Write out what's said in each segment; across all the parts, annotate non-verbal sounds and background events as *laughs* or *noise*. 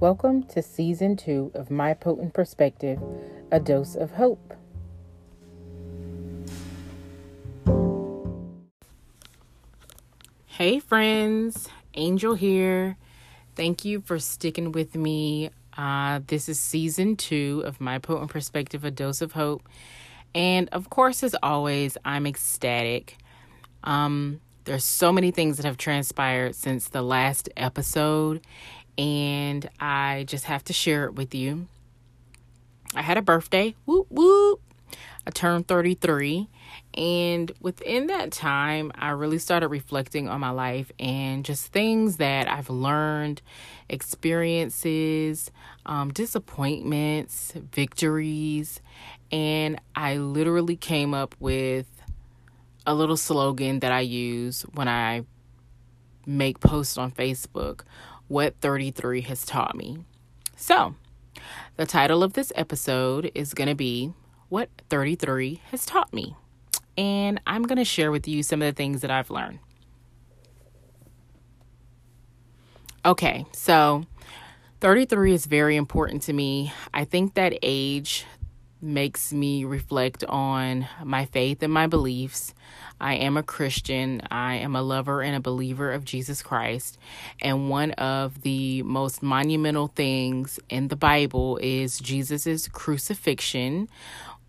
Welcome to season two of My Potent Perspective A Dose of Hope. Hey, friends, Angel here. Thank you for sticking with me. Uh, this is season two of My Potent Perspective A Dose of Hope. And of course, as always, I'm ecstatic. Um, there's so many things that have transpired since the last episode, and I just have to share it with you. I had a birthday. Whoop whoop. I turned 33. And within that time, I really started reflecting on my life and just things that I've learned, experiences, um, disappointments, victories. And I literally came up with a little slogan that I use when I make posts on Facebook what 33 has taught me. So, the title of this episode is going to be What 33 Has Taught Me. And I'm going to share with you some of the things that I've learned. Okay, so 33 is very important to me. I think that age makes me reflect on my faith and my beliefs. I am a Christian. I am a lover and a believer of Jesus Christ. And one of the most monumental things in the Bible is Jesus' crucifixion,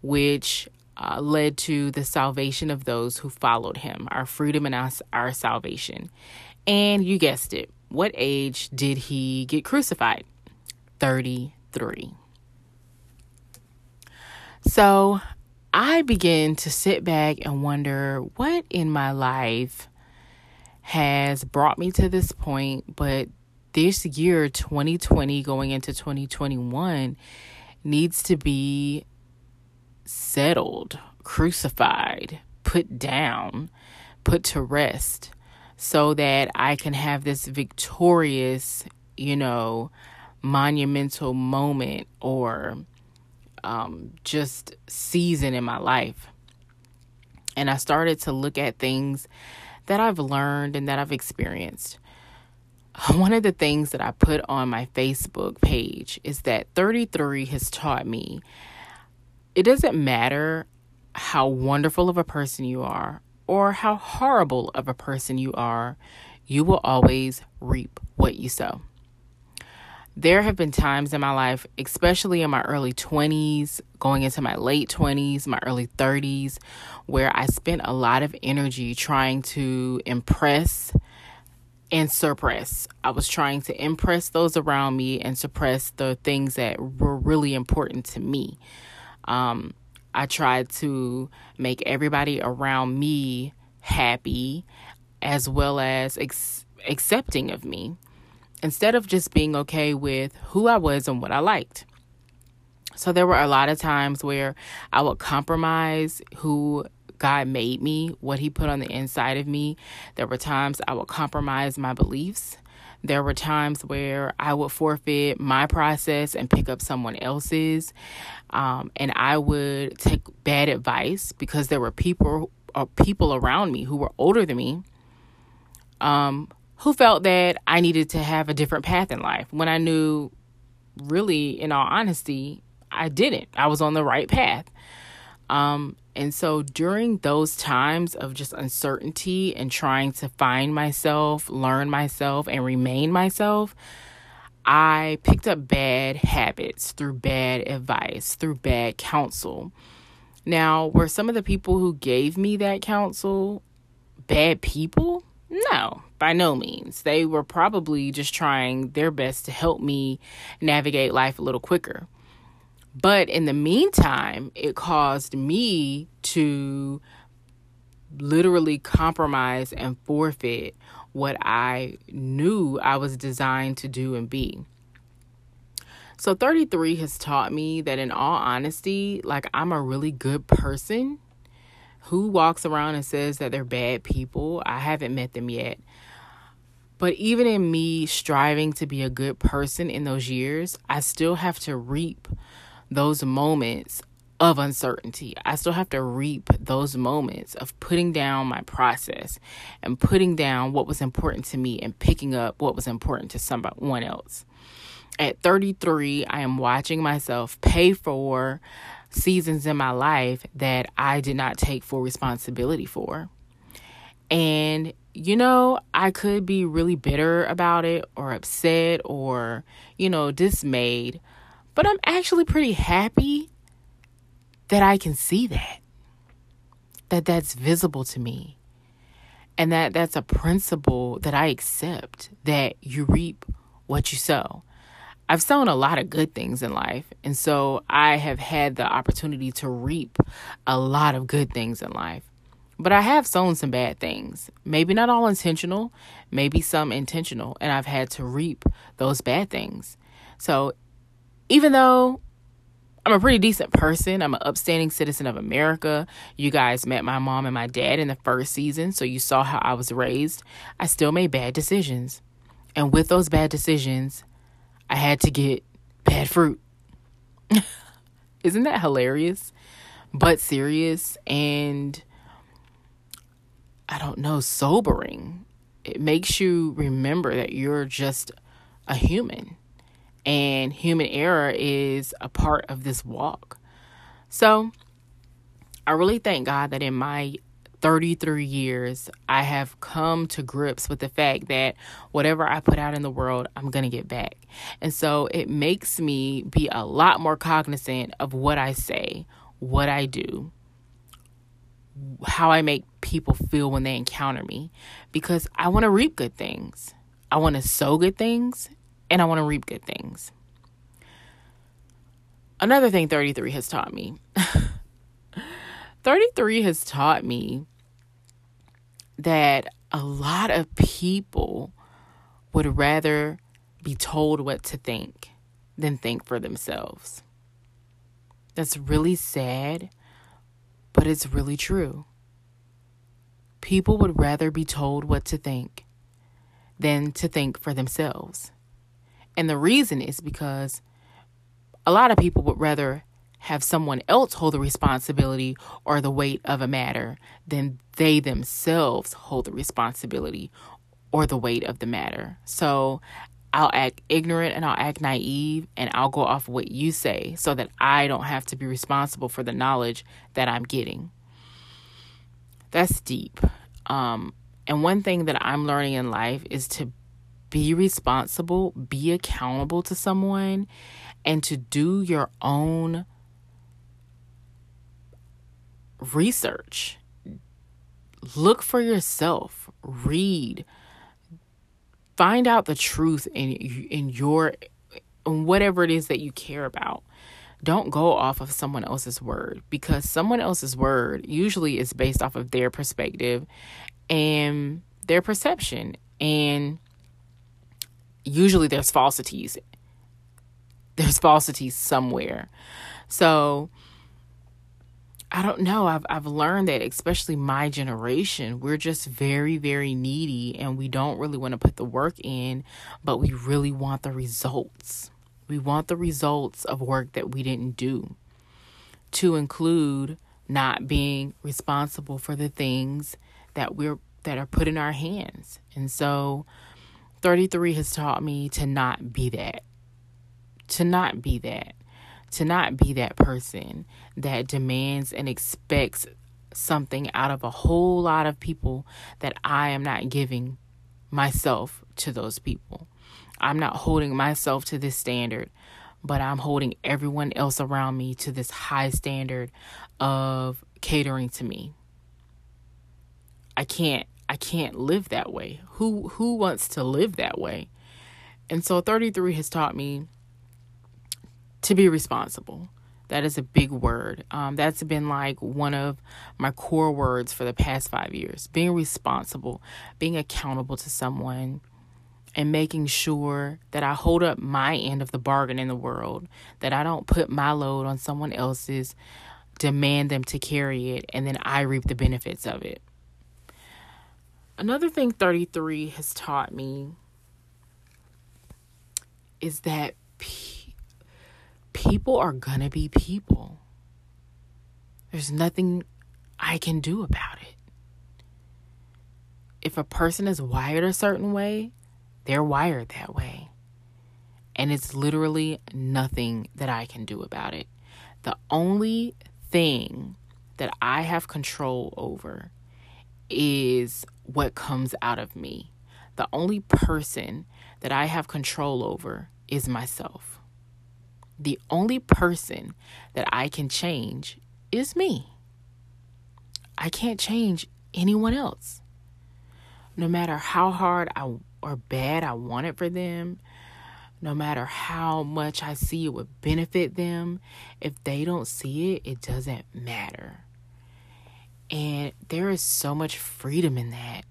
which uh, led to the salvation of those who followed him, our freedom and us, our salvation. And you guessed it. What age did he get crucified? 33. So I begin to sit back and wonder what in my life has brought me to this point, but this year, 2020, going into 2021, needs to be settled, crucified, put down, put to rest, so that I can have this victorious, you know, monumental moment or um, just season in my life. And I started to look at things that I've learned and that I've experienced. *laughs* One of the things that I put on my Facebook page is that 33 has taught me it doesn't matter how wonderful of a person you are or how horrible of a person you are, you will always reap what you sow there have been times in my life, especially in my early 20s, going into my late 20s, my early 30s, where I spent a lot of energy trying to impress and suppress. I was trying to impress those around me and suppress the things that were really important to me. Um, I tried to make everybody around me happy as well as ex- accepting of me instead of just being okay with who I was and what I liked. So there were a lot of times where I would compromise who God made me, what He put on the inside of me. There were times I would compromise my beliefs. There were times where I would forfeit my process and pick up someone else's. Um, and I would take bad advice because there were people or uh, people around me who were older than me um, who felt that I needed to have a different path in life when I knew, really, in all honesty, I didn't. I was on the right path. Um, and so during those times of just uncertainty and trying to find myself, learn myself, and remain myself, I picked up bad habits through bad advice, through bad counsel. Now, were some of the people who gave me that counsel bad people? No, by no means. They were probably just trying their best to help me navigate life a little quicker. But in the meantime, it caused me to literally compromise and forfeit what I knew I was designed to do and be. So 33 has taught me that in all honesty, like I'm a really good person. Who walks around and says that they're bad people? I haven't met them yet. But even in me striving to be a good person in those years, I still have to reap those moments of uncertainty. I still have to reap those moments of putting down my process and putting down what was important to me and picking up what was important to someone else. At 33, I am watching myself pay for seasons in my life that I did not take full responsibility for. And, you know, I could be really bitter about it or upset or, you know, dismayed, but I'm actually pretty happy that I can see that. That that's visible to me. And that that's a principle that I accept that you reap what you sow. I've sown a lot of good things in life. And so I have had the opportunity to reap a lot of good things in life. But I have sown some bad things. Maybe not all intentional, maybe some intentional. And I've had to reap those bad things. So even though I'm a pretty decent person. I'm an upstanding citizen of America. You guys met my mom and my dad in the first season, so you saw how I was raised. I still made bad decisions. And with those bad decisions, I had to get bad fruit. *laughs* Isn't that hilarious? But serious and I don't know, sobering. It makes you remember that you're just a human and human error is a part of this walk. So, I really thank God that in my 33 years, I have come to grips with the fact that whatever I put out in the world, I'm going to get back. And so it makes me be a lot more cognizant of what I say, what I do, how I make people feel when they encounter me, because I want to reap good things. I want to sow good things and I want to reap good things. Another thing 33 has taught me *laughs* 33 has taught me that a lot of people would rather be told what to think than think for themselves. That's really sad, but it's really true. People would rather be told what to think than to think for themselves. And the reason is because a lot of people would rather have someone else hold the responsibility or the weight of a matter than they themselves hold the responsibility or the weight of the matter. So I'll act ignorant and I'll act naive and I'll go off what you say so that I don't have to be responsible for the knowledge that I'm getting. That's deep. Um, and one thing that I'm learning in life is to be responsible, be accountable to someone, and to do your own research. Look for yourself, read, find out the truth in in your in whatever it is that you care about. Don't go off of someone else's word because someone else's word usually is based off of their perspective and their perception and usually there's falsities. There's falsities somewhere. So I don't know. I've I've learned that especially my generation, we're just very very needy and we don't really want to put the work in, but we really want the results. We want the results of work that we didn't do. To include not being responsible for the things that we're that are put in our hands. And so 33 has taught me to not be that. To not be that. To not be that person that demands and expects something out of a whole lot of people that I am not giving myself to those people. I'm not holding myself to this standard, but I'm holding everyone else around me to this high standard of catering to me. I can't I can't live that way. Who who wants to live that way? And so 33 has taught me to be responsible. That is a big word. Um, that's been like one of my core words for the past five years. Being responsible, being accountable to someone, and making sure that I hold up my end of the bargain in the world, that I don't put my load on someone else's, demand them to carry it, and then I reap the benefits of it. Another thing 33 has taught me is that people are to be people. There's nothing I can do about it. If a person is wired a certain way, they're wired that way. And it's literally nothing that I can do about it. The only thing that I have control over is what comes out of me. The only person that I have control over is myself. The only person that I can change is me. I can't change anyone else. No matter how hard I or bad I want it for them, no matter how much I see it would benefit them, if they don't see it, it doesn't matter. And there is so much freedom in that.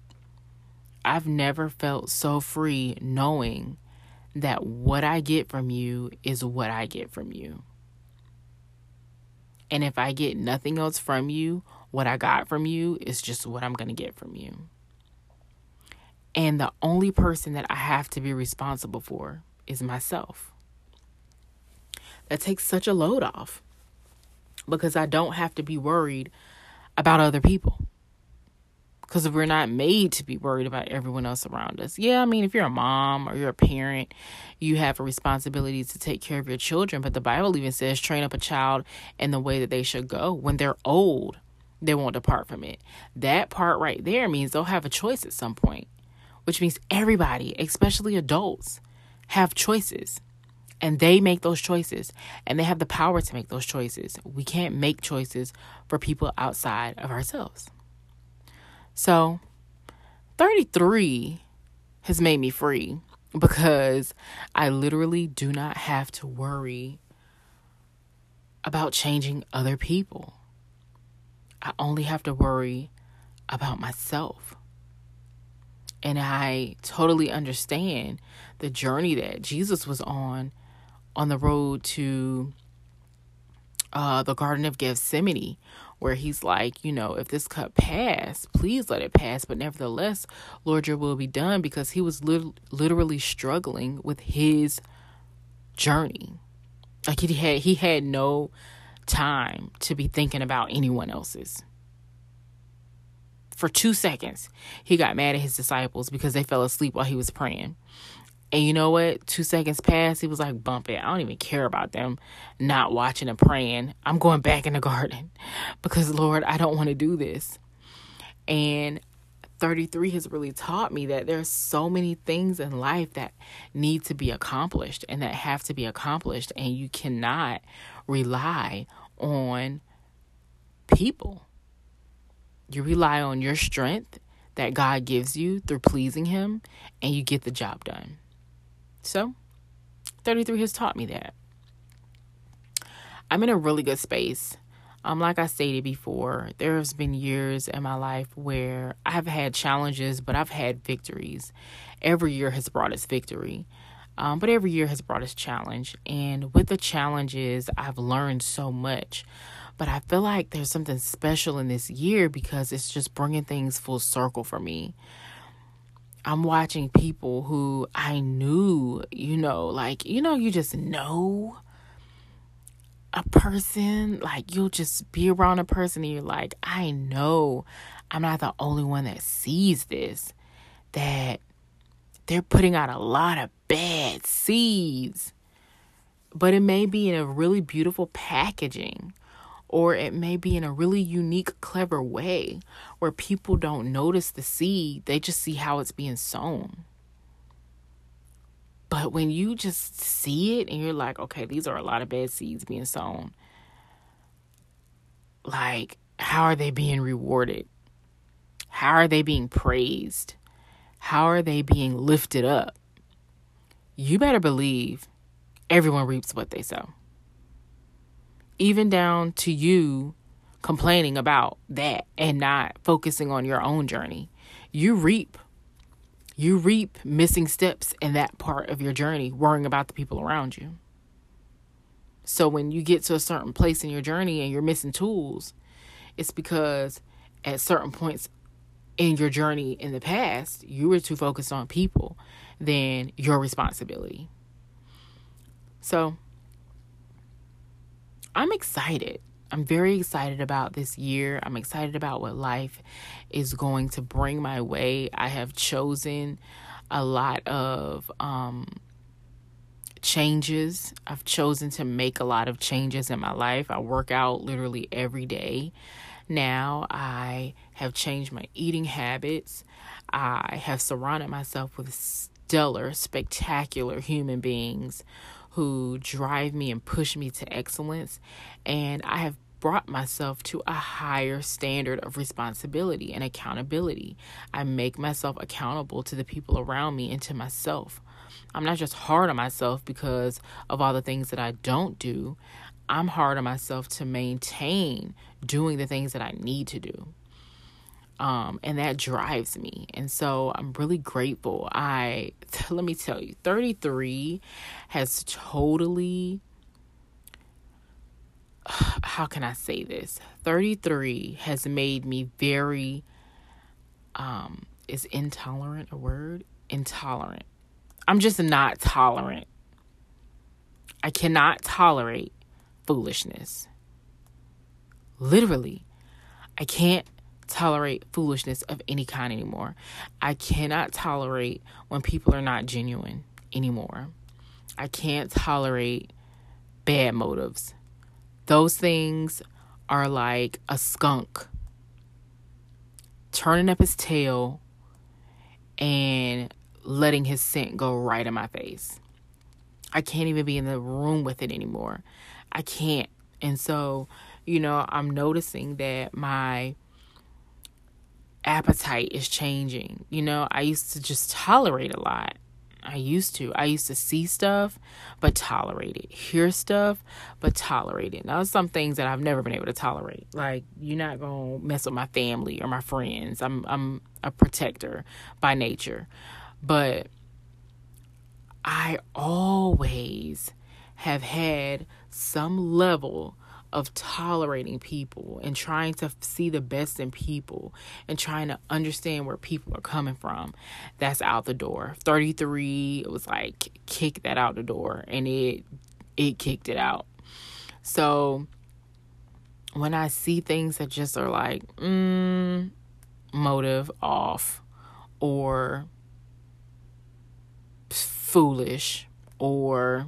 I've never felt so free knowing that what I get from you is what I get from you. And if I get nothing else from you, what I got from you is just what I'm going to get from you. And the only person that I have to be responsible for is myself. That takes such a load off because I don't have to be worried about other people. Because we're not made to be worried about everyone else around us. Yeah, I mean, if you're a mom or you're a parent, you have a responsibility to take care of your children. But the Bible even says train up a child in the way that they should go. When they're old, they won't depart from it. That part right there means they'll have a choice at some point, which means everybody, especially adults, have choices and they make those choices and they have the power to make those choices. We can't make choices for people outside of ourselves. So, 33 has made me free because I literally do not have to worry about changing other people. I only have to worry about myself. And I totally understand the journey that Jesus was on on the road to uh, the Garden of Gethsemane, where he's like, you know, if this cup pass, please let it pass. But nevertheless, Lord, your will be done, because he was lit- literally struggling with his journey. Like he had he had no time to be thinking about anyone else's. For two seconds, he got mad at his disciples because they fell asleep while he was praying. And you know what? Two seconds passed. He was like, bump it. I don't even care about them not watching and praying. I'm going back in the *laughs* garden because, Lord, I don't want to do this. And 33 has really taught me that there's so many things in life that need to be accomplished and that have to be accomplished. And you cannot rely on people. You rely on your strength that God gives you through pleasing Him, and you get the job done. So, 33 has taught me that. I'm in a really good space. Um, like I stated before, there's been years in my life where I've had challenges, but I've had victories. Every year has brought us victory, um, but every year has brought us challenge. And with the challenges, I've learned so much. But I feel like there's something special in this year because it's just bringing things full circle for me. I'm watching people who I knew, you know, like, you know, you just know a person, like, you'll just be around a person and you're like, I know I'm not the only one that sees this, that they're putting out a lot of bad seeds, but it may be in a really beautiful packaging or it may be in a really unique, clever way where people don't notice the seed, they just see how it's being sown. But when you just see it and you're like, okay, these are a lot of bad seeds being sown, like, how are they being rewarded? How are they being praised? How are they being lifted up? You better believe everyone reaps what they sow even down to you complaining about that and not focusing on your own journey. You reap. You reap missing steps in that part of your journey, worrying about the people around you. So when you get to a certain place in your journey and you're missing tools, it's because at certain points in your journey in the past, you were too focused on people than your responsibility. So I'm excited. I'm very excited about this year. I'm excited about what life is going to bring my way. I have chosen a lot of um, changes. I've chosen to make a lot of changes in my life. I work out literally every day. Now I have changed my eating habits. I have surrounded myself with stellar, spectacular human beings who drive me and push me to excellence. And I have brought myself to a higher standard of responsibility and accountability. I make myself accountable to the people around me and to myself. I'm not just hard on myself because of all the things that I don't do. I'm hard on myself to maintain doing the things that I need to do. Um, and that drives me. And so I'm really grateful. I, *laughs* let me tell you, 33 has totally, *sighs* how can I say this? 33 has made me very, um, is intolerant a word? Intolerant. I'm just not tolerant. I cannot tolerate foolishness. Literally, I can't tolerate foolishness of any kind anymore. I cannot tolerate when people are not genuine anymore. I can't tolerate bad motives. Those things are like a skunk turning up his tail and letting his scent go right in my face. I can't even be in the room with it anymore. I can't. And so, you know, I'm noticing that my appetite is changing. You know, I used to just tolerate a lot. I used to. I used to see stuff, but tolerate it. Hear stuff, but tolerate it. Now, some things that I've never been able to tolerate. Like, you're not gonna mess with my family or my friends. I'm I'm a protector by nature. But I always have had some level of tolerating people and trying to see the best in people and trying to understand where people are coming from. That's out the door. 33 it was like kick that out the door and it it kicked it out. So when I see things that just are like mm, motive off or foolish or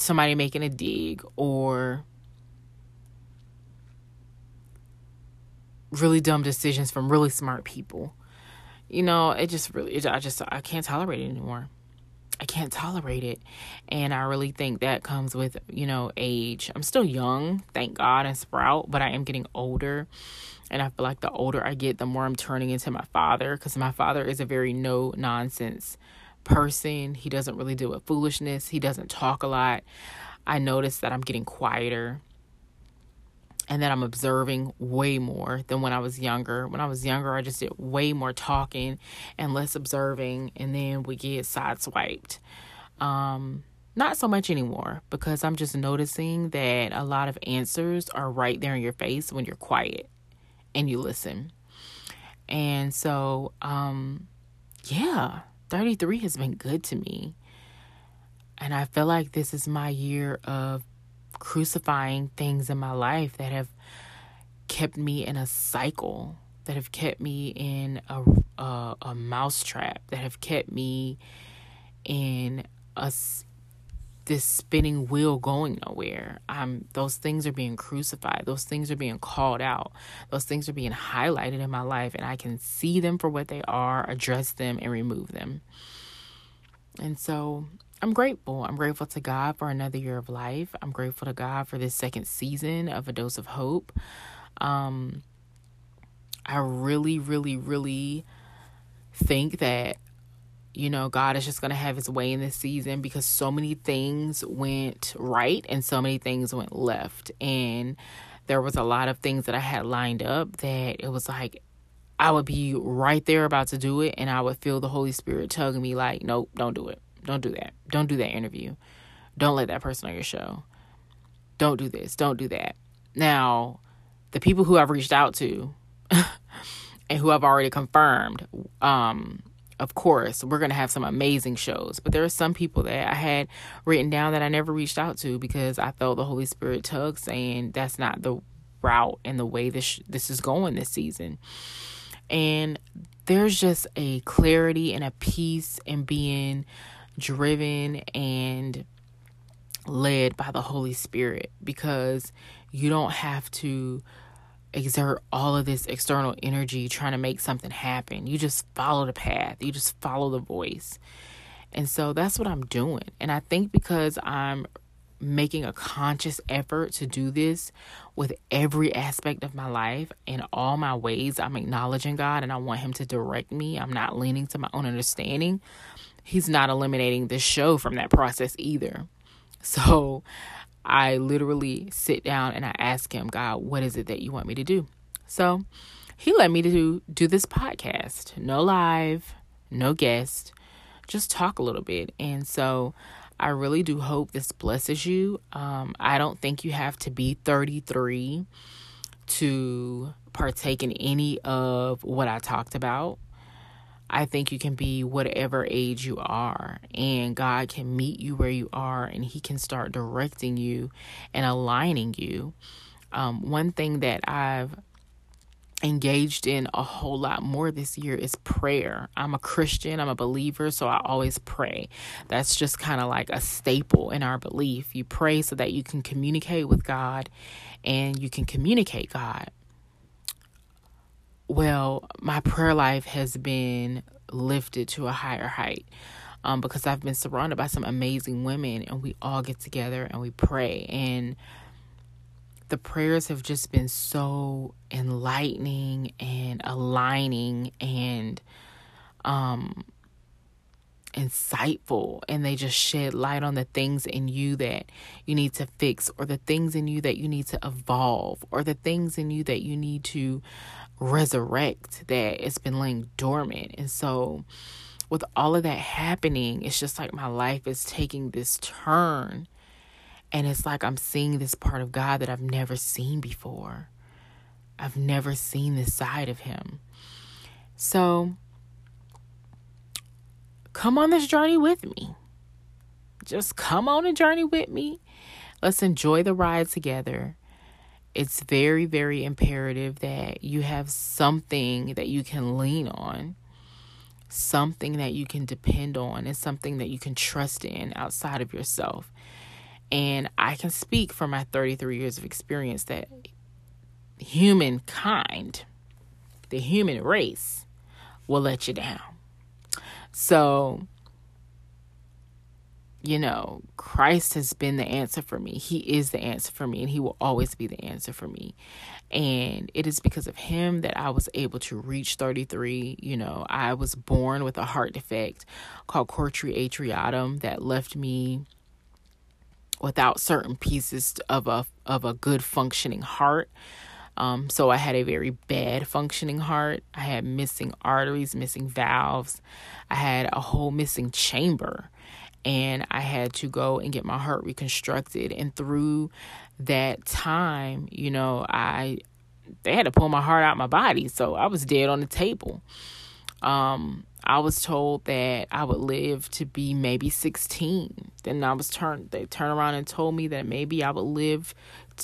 somebody making a dig or really dumb decisions from really smart people. You know, it just really, it, I just, I can't tolerate it anymore. I can't tolerate it. And I really think that comes with, you know, age. I'm still young, thank God, and sprout, but I am getting older. And I feel like the older I get, the more I'm turning into my father because my father is a very no nonsense person. He doesn't really deal with foolishness. He doesn't talk a lot. I notice that I'm getting quieter and that I'm observing way more than when I was younger. When I was younger, I just did way more talking and less observing, and then we get sideswiped. Um, not so much anymore because I'm just noticing that a lot of answers are right there in your face when you're quiet and you listen. And so, um, yeah, 33 has been good to me. And I feel like this is my year of crucifying things in my life that have kept me in a cycle, that have kept me in a, a, a mousetrap, that have kept me in a, this spinning wheel going nowhere. Um, those things are being crucified. Those things are being called out. Those things are being highlighted in my life, and I can see them for what they are, address them, and remove them. And so I'm grateful. I'm grateful to God for another year of life. I'm grateful to God for this second season of A Dose of Hope. Um, I really, really, really think that you know, God is just going to have his way in this season because so many things went right and so many things went left. And there was a lot of things that I had lined up that it was like I would be right there about to do it and I would feel the Holy Spirit tugging me like, nope, don't do it. Don't do that. Don't do that interview. Don't let that person on your show. Don't do this. Don't do that. Now, the people who I've reached out to *laughs* and who I've already confirmed, um, of course, we're going to have some amazing shows. But there are some people that I had written down that I never reached out to because I felt the Holy Spirit tug saying that's not the route and the way this this is going this season. And there's just a clarity and a peace and being driven and led by the Holy Spirit because you don't have to exert all of this external energy trying to make something happen. You just follow the path, you just follow the voice. And so that's what I'm doing. And I think because I'm making a conscious effort to do this with every aspect of my life in all my ways, I'm acknowledging God and I want Him to direct me. I'm not leaning to my own understanding. He's not eliminating the show from that process either. So I literally sit down and I ask him, God, what is it that you want me to do? So he let me to do this podcast. No live, no guest, just talk a little bit. And so I really do hope this blesses you. Um, I don't think you have to be 33 to partake in any of what I talked about. I think you can be whatever age you are, and God can meet you where you are, and He can start directing you and aligning you. Um, one thing that I've engaged in a whole lot more this year is prayer. I'm a Christian, I'm a believer, so I always pray. That's just kind of like a staple in our belief. You pray so that you can communicate with God and you can communicate God well, my prayer life has been lifted to a higher height um, because I've been surrounded by some amazing women and we all get together and we pray. And the prayers have just been so enlightening and aligning and um, insightful and they just shed light on the things in you that you need to fix or the things in you that you need to evolve or the things in you that you need to resurrect that it's been laying dormant. And so, with all of that happening, it's just like my life is taking this turn. And it's like I'm seeing this part of God that I've never seen before. I've never seen this side of Him. So, come on this journey with me. Just come on a journey with me. Let's enjoy the ride together it's very, very imperative that you have something that you can lean on, something that you can depend on, and something that you can trust in outside of yourself. And I can speak from my 33 years of experience that humankind, the human race, will let you down. So, you know, Christ has been the answer for me. He is the answer for me, and He will always be the answer for me. And it is because of Him that I was able to reach 33. You know, I was born with a heart defect called coronary atriatum that left me without certain pieces of a of a good functioning heart. Um, so I had a very bad functioning heart. I had missing arteries, missing valves. I had a whole missing chamber and I had to go and get my heart reconstructed. And through that time, you know, I they had to pull my heart out my body, so I was dead on the table. Um, I was told that I would live to be maybe 16. Then I was turned they turned around and told me that maybe I would live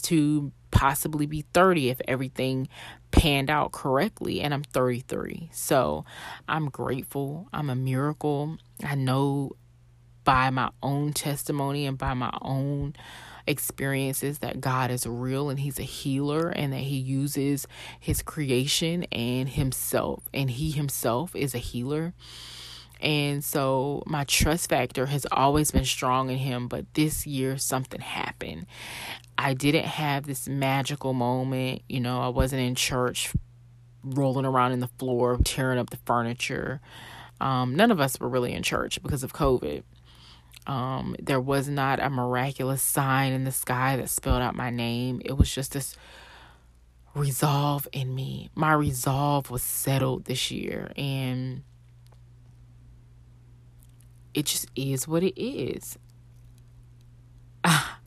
to possibly be 30 if everything panned out correctly and I'm 33. So, I'm grateful. I'm a miracle. I know by my own testimony and by my own experiences that God is real and He's a healer and that He uses His creation and Himself, and He Himself is a healer. And so my trust factor has always been strong in Him, but this year something happened. I didn't have this magical moment, you know, I wasn't in church rolling around in the floor, tearing up the furniture. Um, none of us were really in church because of COVID. Um, there was not a miraculous sign in the sky that spelled out my name. It was just this resolve in me. My resolve was settled this year, and it just is what it is. *sighs* I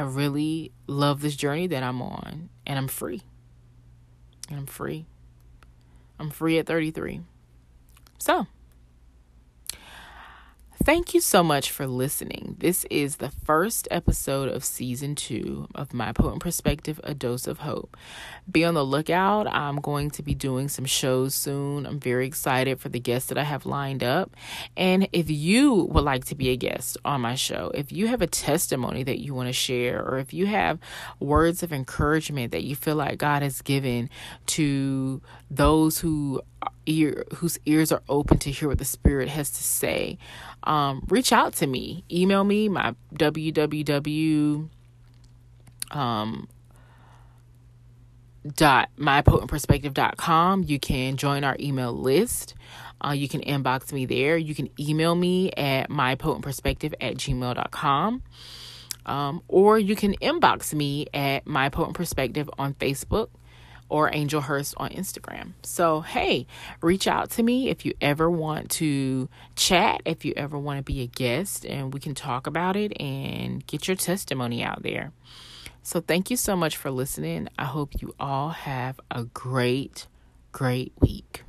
really love this journey that I'm on, and I'm free. And I'm free. I'm free at 33. So, thank you so much for listening. This is the first episode of season two of My Potent Perspective A Dose of Hope. Be on the lookout. I'm going to be doing some shows soon. I'm very excited for the guests that I have lined up. And if you would like to be a guest on my show, if you have a testimony that you want to share, or if you have words of encouragement that you feel like God has given to those who ear whose ears are open to hear what the spirit has to say. Um, reach out to me. Email me my www um dot mypotentperspective.com you can join our email list. Uh, you can inbox me there. You can email me at mypotentperspective at gmail.com um, or you can inbox me at my potent perspective on facebook or Angel Hurst on Instagram. So, hey, reach out to me if you ever want to chat, if you ever want to be a guest, and we can talk about it and get your testimony out there. So, thank you so much for listening. I hope you all have a great, great week.